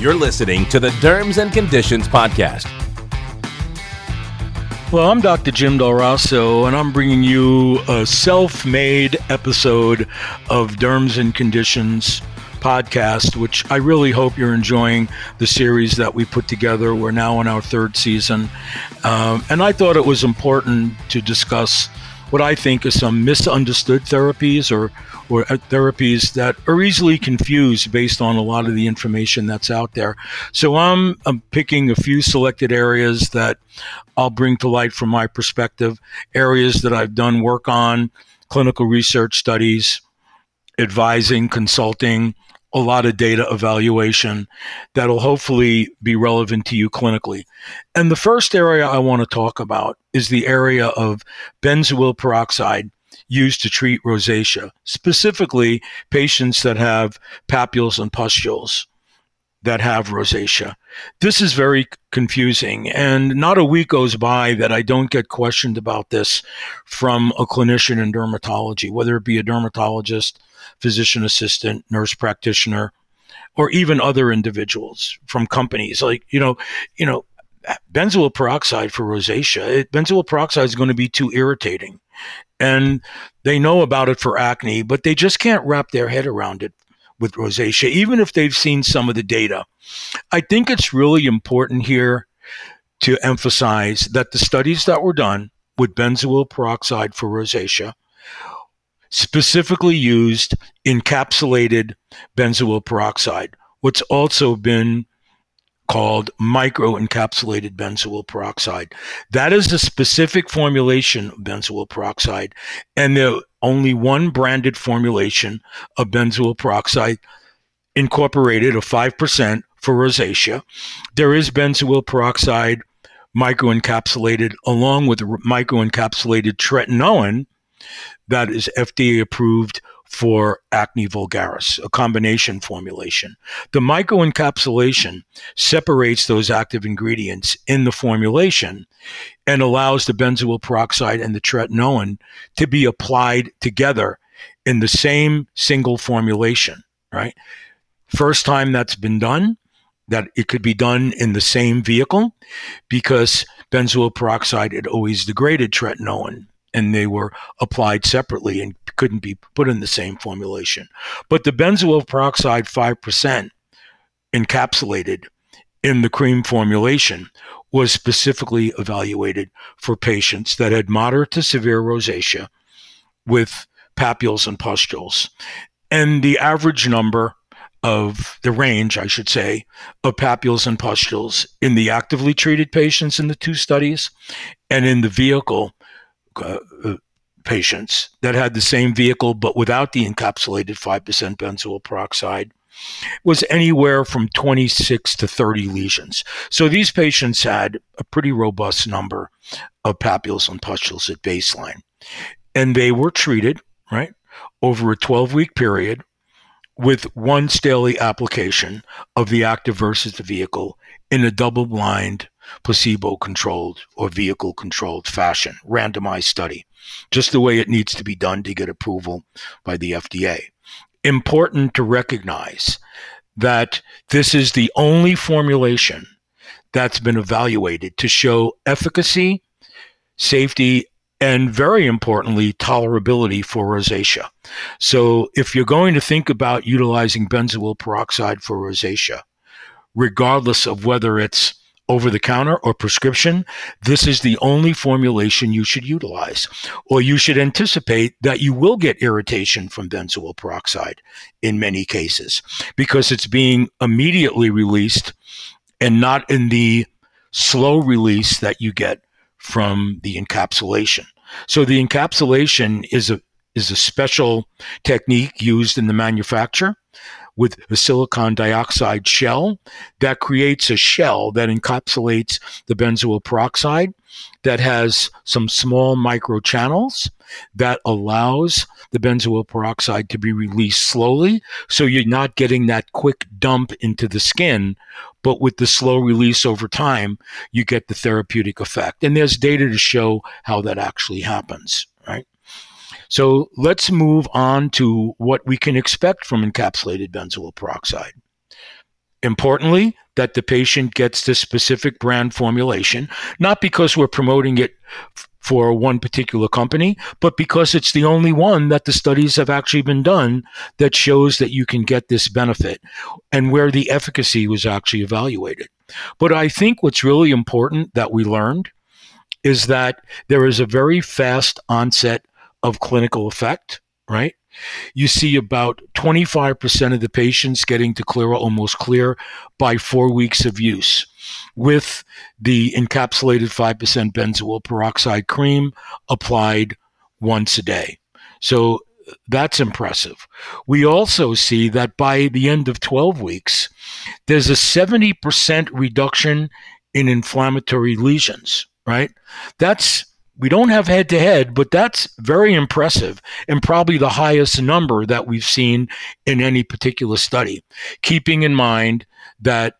You're listening to the Derms and Conditions Podcast. Well, I'm Dr. Jim Del Rosso, and I'm bringing you a self made episode of Derms and Conditions podcast, which I really hope you're enjoying the series that we put together. We're now in our third season. Um, and I thought it was important to discuss what I think is some misunderstood therapies or or uh, therapies that are easily confused based on a lot of the information that's out there. So I'm, I'm picking a few selected areas that I'll bring to light from my perspective, areas that I've done work on, clinical research studies, advising, consulting, a lot of data evaluation that'll hopefully be relevant to you clinically. And the first area I want to talk about is the area of benzoyl peroxide used to treat rosacea, specifically patients that have papules and pustules that have rosacea. This is very confusing, and not a week goes by that I don't get questioned about this from a clinician in dermatology, whether it be a dermatologist, physician assistant, nurse practitioner, or even other individuals from companies. Like, you know, you know, benzoyl peroxide for rosacea, it, benzoyl peroxide is going to be too irritating and they know about it for acne, but they just can't wrap their head around it with rosacea, even if they've seen some of the data. I think it's really important here to emphasize that the studies that were done with benzoyl peroxide for rosacea specifically used encapsulated benzoyl peroxide. What's also been called microencapsulated benzoyl peroxide. That is a specific formulation of benzoyl peroxide, and the only one branded formulation of benzoyl peroxide incorporated of 5% for rosacea. There is benzoyl peroxide microencapsulated along with microencapsulated tretinoin that is FDA approved for acne vulgaris, a combination formulation. The microencapsulation separates those active ingredients in the formulation and allows the benzoyl peroxide and the tretinoin to be applied together in the same single formulation, right? First time that's been done, that it could be done in the same vehicle because benzoyl peroxide had always degraded tretinoin and they were applied separately and couldn't be put in the same formulation. But the benzoyl peroxide 5% encapsulated in the cream formulation was specifically evaluated for patients that had moderate to severe rosacea with papules and pustules. And the average number of the range, I should say, of papules and pustules in the actively treated patients in the two studies and in the vehicle uh, uh, patients that had the same vehicle but without the encapsulated 5% benzoyl peroxide was anywhere from 26 to 30 lesions. So these patients had a pretty robust number of papules and pustules at baseline. And they were treated, right, over a 12 week period with once daily application of the active versus the vehicle in a double blind placebo controlled or vehicle controlled fashion, randomized study, just the way it needs to be done to get approval by the FDA. Important to recognize that this is the only formulation that's been evaluated to show efficacy, safety, and very importantly, tolerability for rosacea. So, if you're going to think about utilizing benzoyl peroxide for rosacea, regardless of whether it's over the counter or prescription, this is the only formulation you should utilize. Or you should anticipate that you will get irritation from benzoyl peroxide in many cases because it's being immediately released and not in the slow release that you get from the encapsulation. So the encapsulation is a is a special technique used in the manufacture with a silicon dioxide shell that creates a shell that encapsulates the benzoyl peroxide that has some small micro channels that allows the benzoyl peroxide to be released slowly. So you're not getting that quick dump into the skin but with the slow release over time you get the therapeutic effect. And there's data to show how that actually happens so let's move on to what we can expect from encapsulated benzoyl peroxide. Importantly, that the patient gets the specific brand formulation, not because we're promoting it for one particular company, but because it's the only one that the studies have actually been done that shows that you can get this benefit and where the efficacy was actually evaluated. But I think what's really important that we learned is that there is a very fast onset of clinical effect, right? You see about 25% of the patients getting to clear almost clear by four weeks of use with the encapsulated 5% benzoyl peroxide cream applied once a day. So that's impressive. We also see that by the end of 12 weeks, there's a 70% reduction in inflammatory lesions, right? That's we don't have head to head, but that's very impressive and probably the highest number that we've seen in any particular study. Keeping in mind that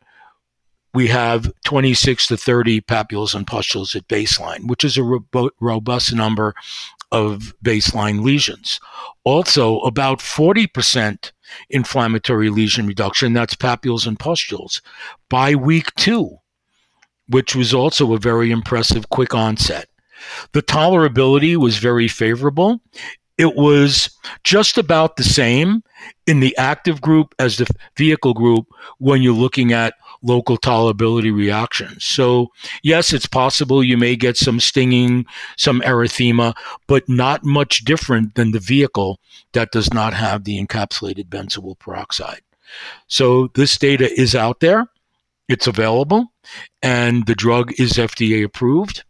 we have 26 to 30 papules and pustules at baseline, which is a ro- robust number of baseline lesions. Also, about 40% inflammatory lesion reduction, that's papules and pustules, by week two, which was also a very impressive quick onset. The tolerability was very favorable. It was just about the same in the active group as the vehicle group when you're looking at local tolerability reactions. So, yes, it's possible you may get some stinging, some erythema, but not much different than the vehicle that does not have the encapsulated benzoyl peroxide. So, this data is out there, it's available, and the drug is FDA approved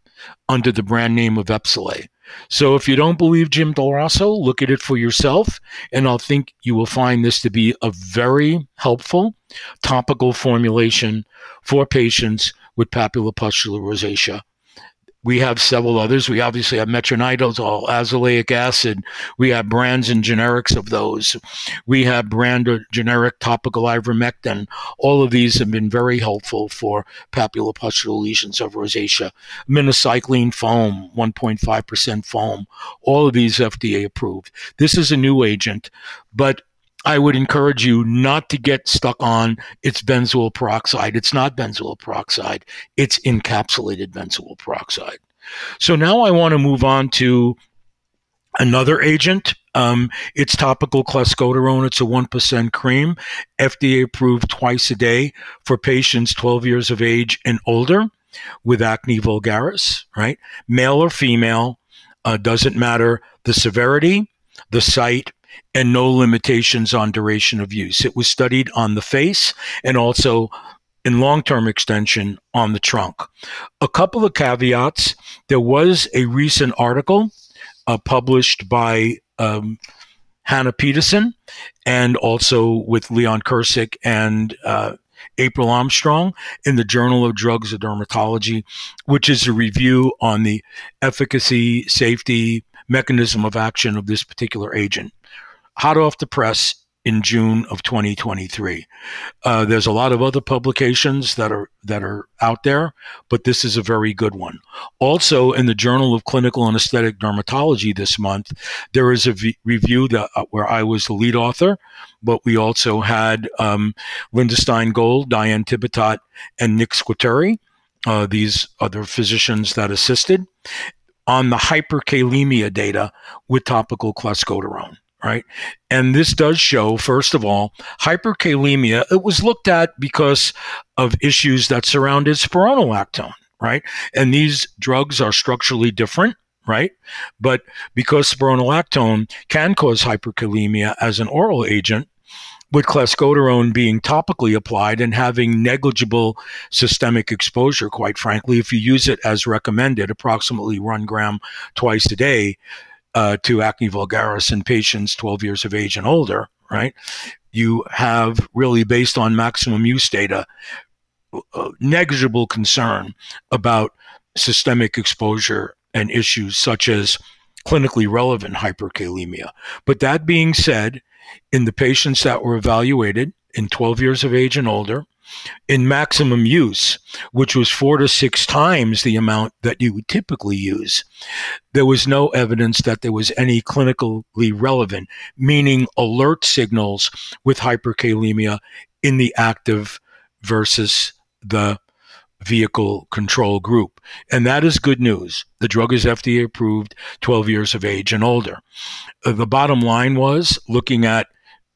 under the brand name of Epsolay. So if you don't believe Jim Del look at it for yourself, and I'll think you will find this to be a very helpful topical formulation for patients with papulopustular rosacea we have several others. We obviously have metronidazole, azelaic acid. We have brands and generics of those. We have brand or generic topical ivermectin. All of these have been very helpful for papulopustular lesions of rosacea. Minocycline foam, 1.5% foam. All of these FDA approved. This is a new agent, but I would encourage you not to get stuck on it's benzoyl peroxide. It's not benzoyl peroxide. It's encapsulated benzoyl peroxide. So now I want to move on to another agent. Um, it's topical clascoterone. It's a 1% cream, FDA approved twice a day for patients 12 years of age and older with acne vulgaris, right? Male or female, uh, doesn't matter the severity, the site, and no limitations on duration of use. It was studied on the face and also in long term extension on the trunk. A couple of caveats there was a recent article uh, published by um, Hannah Peterson and also with Leon Kircik and uh, April Armstrong in the Journal of Drugs of Dermatology, which is a review on the efficacy, safety, mechanism of action of this particular agent hot off the press in June of 2023. Uh, there's a lot of other publications that are that are out there, but this is a very good one. Also, in the Journal of Clinical and Aesthetic Dermatology this month, there is a v- review that uh, where I was the lead author, but we also had um, Linda Stein Gold, Diane Thiboutot, and Nick Squitieri. Uh, these other physicians that assisted on the hyperkalemia data with topical clascoterone right? And this does show, first of all, hyperkalemia. It was looked at because of issues that surrounded spironolactone, right? And these drugs are structurally different. Right. But because spironolactone can cause hyperkalemia as an oral agent, with clascoterone being topically applied and having negligible systemic exposure, quite frankly, if you use it as recommended, approximately one gram twice a day, uh, to acne vulgaris in patients 12 years of age and older, right? You have really, based on maximum use data, uh, negligible concern about systemic exposure and issues such as clinically relevant hyperkalemia. But that being said, in the patients that were evaluated in 12 years of age and older, in maximum use, which was four to six times the amount that you would typically use, there was no evidence that there was any clinically relevant, meaning alert signals with hyperkalemia in the active versus the vehicle control group. And that is good news. The drug is FDA approved 12 years of age and older. Uh, the bottom line was looking at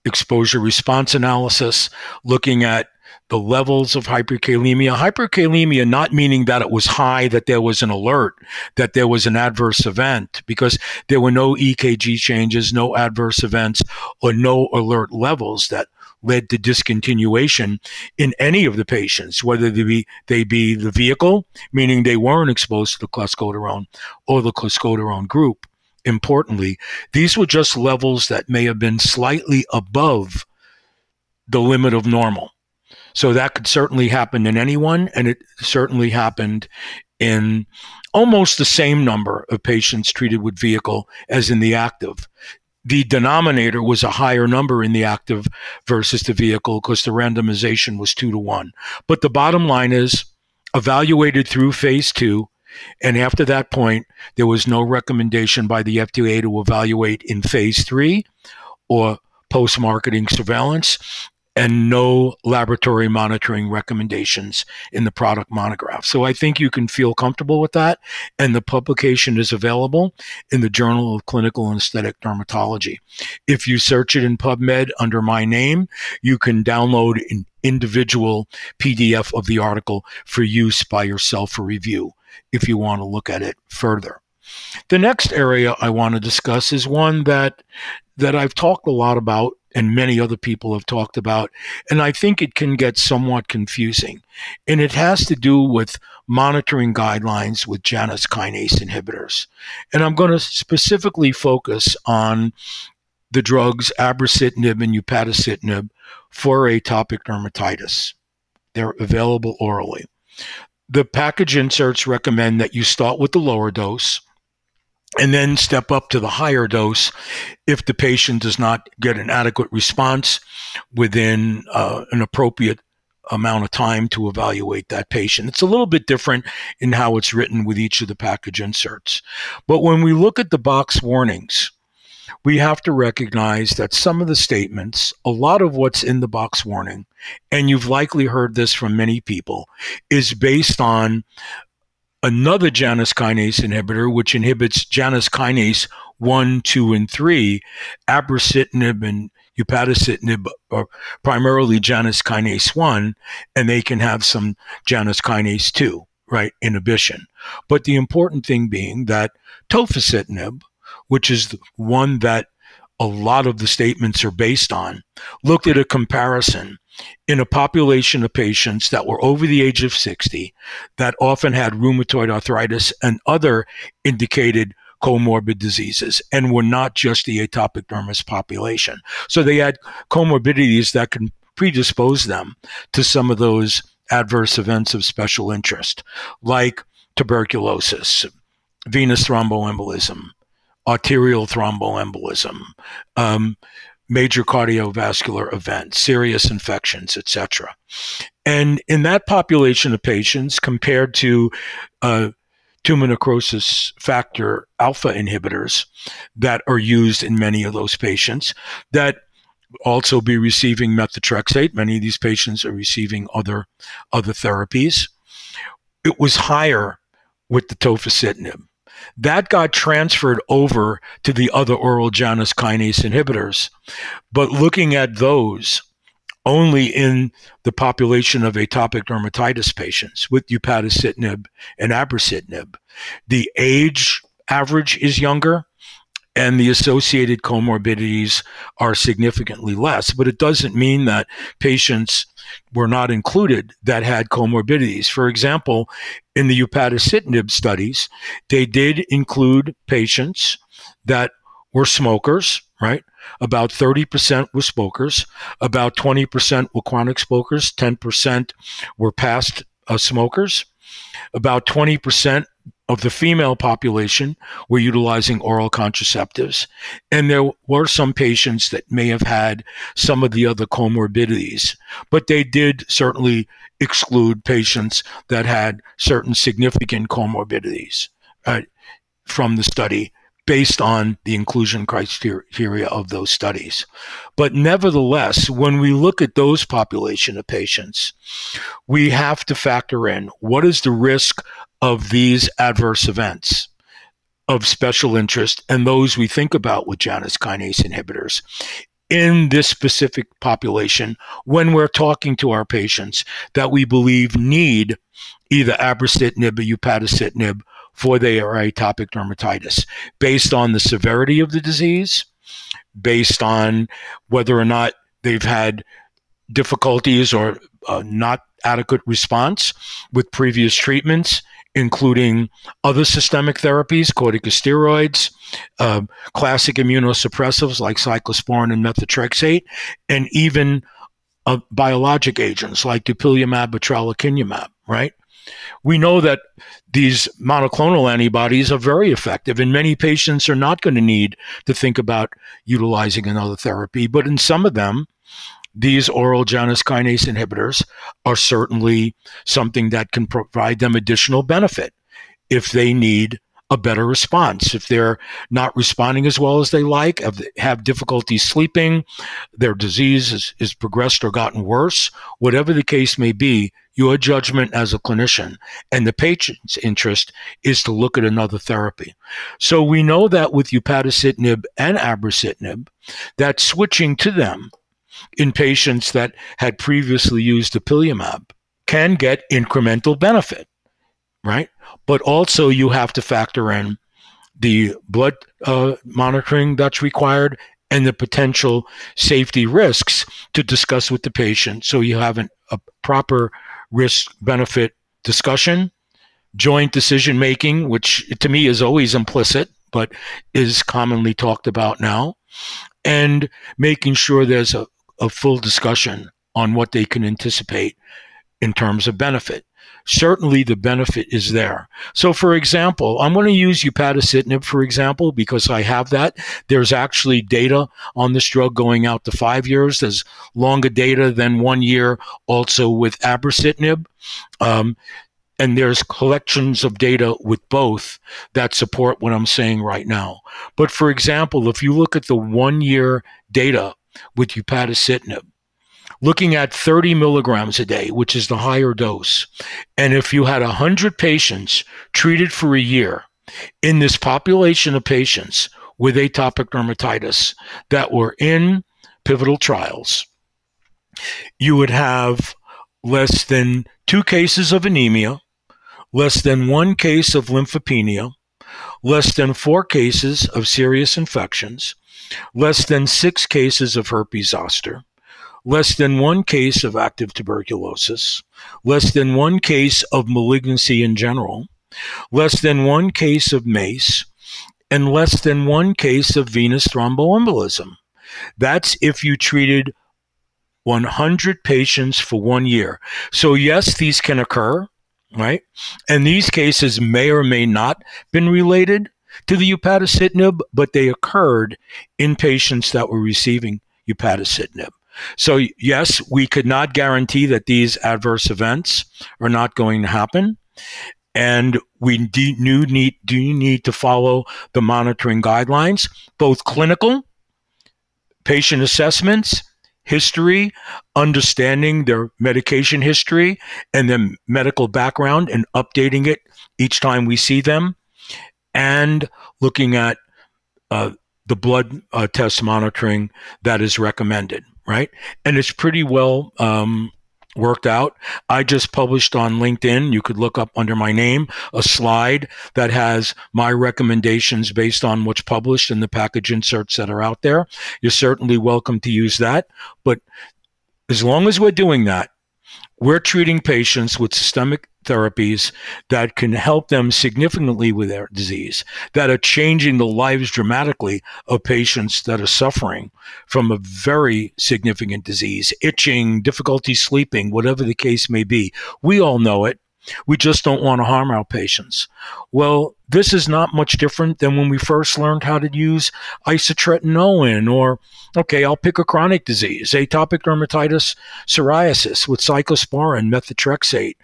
exposure response analysis, looking at the levels of hyperkalemia. Hyperkalemia not meaning that it was high, that there was an alert, that there was an adverse event, because there were no EKG changes, no adverse events, or no alert levels that led to discontinuation in any of the patients, whether they be, they be the vehicle, meaning they weren't exposed to the clascoterone, or the clascoterone group. Importantly, these were just levels that may have been slightly above the limit of normal. So that could certainly happen in anyone, and it certainly happened in almost the same number of patients treated with vehicle as in the active the denominator was a higher number in the active versus the vehicle because the randomization was two to one. But the bottom line is evaluated through phase two. And after that point, there was no recommendation by the FDA to evaluate in phase three or post marketing surveillance and no laboratory monitoring recommendations in the product monograph. So I think you can feel comfortable with that. And the publication is available in the Journal of Clinical and Aesthetic Dermatology. If you search it in PubMed under my name, you can download an individual PDF of the article for use by yourself for review if you want to look at it further. The next area I want to discuss is one that that I've talked a lot about and many other people have talked about. And I think it can get somewhat confusing. And it has to do with monitoring guidelines with Janus kinase inhibitors. And I'm going to specifically focus on the drugs abrocitinib and upadacitinib for atopic dermatitis. They're available orally. The package inserts recommend that you start with the lower dose and then step up to the higher dose if the patient does not get an adequate response within uh, an appropriate amount of time to evaluate that patient. It's a little bit different in how it's written with each of the package inserts. But when we look at the box warnings, we have to recognize that some of the statements, a lot of what's in the box warning, and you've likely heard this from many people, is based on another Janus kinase inhibitor, which inhibits Janus kinase 1, 2, and 3, abrocitinib and upadacitinib are primarily Janus kinase 1, and they can have some Janus kinase 2, right, inhibition. But the important thing being that tofacitinib, which is the one that a lot of the statements are based on, looked at a comparison in a population of patients that were over the age of 60 that often had rheumatoid arthritis and other indicated comorbid diseases and were not just the atopic dermatitis population. So they had comorbidities that can predispose them to some of those adverse events of special interest, like tuberculosis, venous thromboembolism, arterial thromboembolism, um, major cardiovascular events, serious infections, etc. And in that population of patients, compared to uh, tumor necrosis factor alpha inhibitors that are used in many of those patients, that also be receiving methotrexate. Many of these patients are receiving other other therapies. It was higher with the tofacitinib. That got transferred over to the other oral Janus kinase inhibitors. But looking at those only in the population of atopic dermatitis patients with upadacitinib and abrocitinib, the age average is younger and the associated comorbidities are significantly less. But it doesn't mean that patients were not included that had comorbidities. For example, in the upadacitinib studies, they did include patients that were smokers, right? About 30% were smokers, about 20% were chronic smokers, 10% were past uh, smokers, about 20% of the female population were utilizing oral contraceptives. And there were some patients that may have had some of the other comorbidities, but they did certainly exclude patients that had certain significant comorbidities uh, from the study based on the inclusion criteria of those studies. But nevertheless, when we look at those population of patients, we have to factor in what is the risk of these adverse events of special interest and those we think about with Janus kinase inhibitors in this specific population when we're talking to our patients that we believe need either abrocitinib or upadacitinib for their atopic dermatitis based on the severity of the disease, based on whether or not they've had difficulties or uh, not adequate response with previous treatments, including other systemic therapies, corticosteroids, uh, classic immunosuppressives like cyclosporin and methotrexate, and even uh, biologic agents like dupilumab or tralokinumab, right? We know that these monoclonal antibodies are very effective, and many patients are not going to need to think about utilizing another therapy. But in some of them, these oral Janus kinase inhibitors are certainly something that can provide them additional benefit if they need a better response. If they're not responding as well as they like, have difficulty sleeping, their disease is, is progressed or gotten worse, whatever the case may be, your judgment as a clinician and the patient's interest is to look at another therapy. So we know that with upadacitinib and abrocitinib, that switching to them in patients that had previously used dupilumab can get incremental benefit, right? But also you have to factor in the blood uh, monitoring that's required and the potential safety risks to discuss with the patient so you have an, a proper risk benefit discussion, joint decision making, which to me is always implicit, but is commonly talked about now, and making sure there's a, a full discussion on what they can anticipate in terms of benefit certainly the benefit is there. So, for example, I'm going to use upadacitinib, for example, because I have that. There's actually data on this drug going out to five years. There's longer data than one year also with abrocitinib. Um, and there's collections of data with both that support what I'm saying right now. But for example, if you look at the one year data with upadacitinib, looking at 30 milligrams a day, which is the higher dose. And if you had 100 patients treated for a year in this population of patients with atopic dermatitis that were in pivotal trials, you would have less than two cases of anemia, less than one case of lymphopenia, less than four cases of serious infections, less than six cases of herpes zoster, less than one case of active tuberculosis, less than one case of malignancy in general, less than one case of MACE, and less than one case of venous thromboembolism. That's if you treated 100 patients for one year. So, yes, these can occur, right? And these cases may or may not been related to the upadacitinib, but they occurred in patients that were receiving upadacitinib. So, yes, we could not guarantee that these adverse events are not going to happen. And we do need, do need to follow the monitoring guidelines, both clinical, patient assessments, history, understanding their medication history and their medical background and updating it each time we see them, and looking at uh, the blood uh, test monitoring that is recommended right? And it's pretty well um, worked out. I just published on LinkedIn, you could look up under my name, a slide that has my recommendations based on what's published in the package inserts that are out there. You're certainly welcome to use that. But as long as we're doing that, we're treating patients with systemic therapies that can help them significantly with their disease, that are changing the lives dramatically of patients that are suffering from a very significant disease, itching, difficulty sleeping, whatever the case may be. We all know it. We just don't want to harm our patients. Well, this is not much different than when we first learned how to use isotretinoin or, okay, I'll pick a chronic disease, atopic dermatitis, psoriasis with cyclosporin, methotrexate,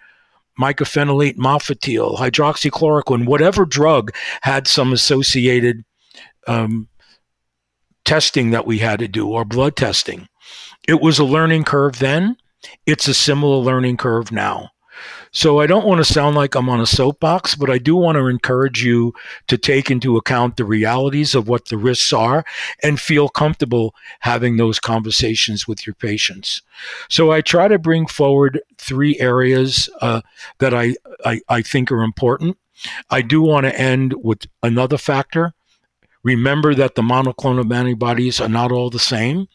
mycophenolate mofetil, hydroxychloroquine, whatever drug had some associated um, testing that we had to do or blood testing. It was a learning curve then. It's a similar learning curve now. So I don't want to sound like I'm on a soapbox, but I do want to encourage you to take into account the realities of what the risks are and feel comfortable having those conversations with your patients. So I try to bring forward three areas uh, that I, I, I think are important. I do want to end with another factor. Remember that the monoclonal antibodies are not all the same.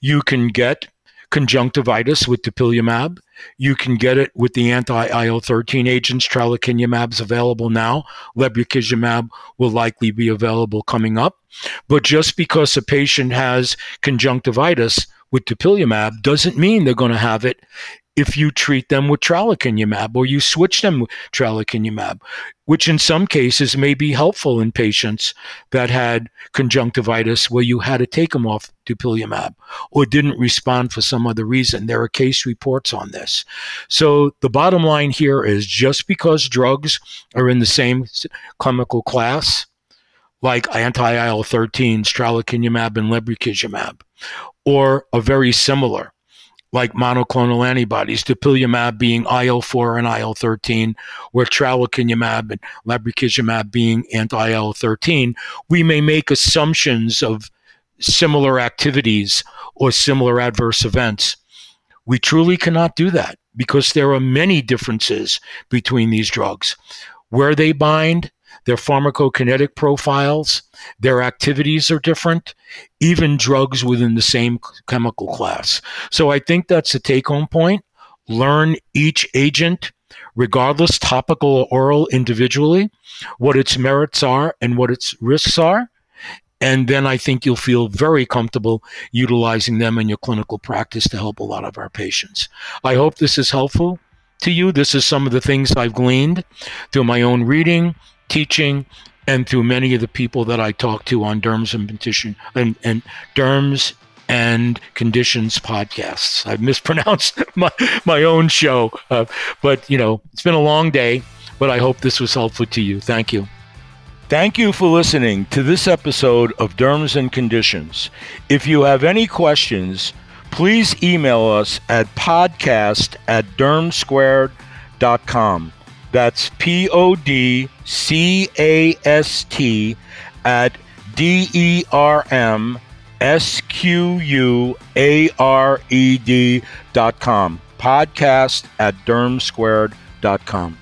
You can get conjunctivitis with dupilumab. You can get it with the anti-IL-13 agents. Tralokinumab is available now. Lebrikizumab will likely be available coming up. But just because a patient has conjunctivitis with dupilumab doesn't mean they're going to have it if you treat them with tralokinumab or you switch them with tralokinumab, which in some cases may be helpful in patients that had conjunctivitis where you had to take them off dupilumab or didn't respond for some other reason. There are case reports on this. So the bottom line here is just because drugs are in the same chemical class, like anti-IL-13, tralokinumab, and lebrikizumab, or are very similar, like monoclonal antibodies, dupilumab being IL-4 and IL-13, where tralokinumab and lebrikizumab being anti-IL-13, we may make assumptions of similar activities or similar adverse events. We truly cannot do that because there are many differences between these drugs. Where they bind, their pharmacokinetic profiles, their activities are different, even drugs within the same chemical class. So I think that's a take home point. Learn each agent, regardless topical or oral individually, what its merits are and what its risks are. And then I think you'll feel very comfortable utilizing them in your clinical practice to help a lot of our patients. I hope this is helpful to you. This is some of the things I've gleaned through my own reading, teaching, and through many of the people that I talk to on Derms and Petition and, and Derms and Conditions podcasts. I've mispronounced my, my own show, uh, but you know, it's been a long day, but I hope this was helpful to you. Thank you. Thank you for listening to this episode of Derms and Conditions. If you have any questions, please email us at podcast at dermsquared.com. That's P O D C A S T at D E R M S Q U A R E D dot com. Podcast at dermsquared.com.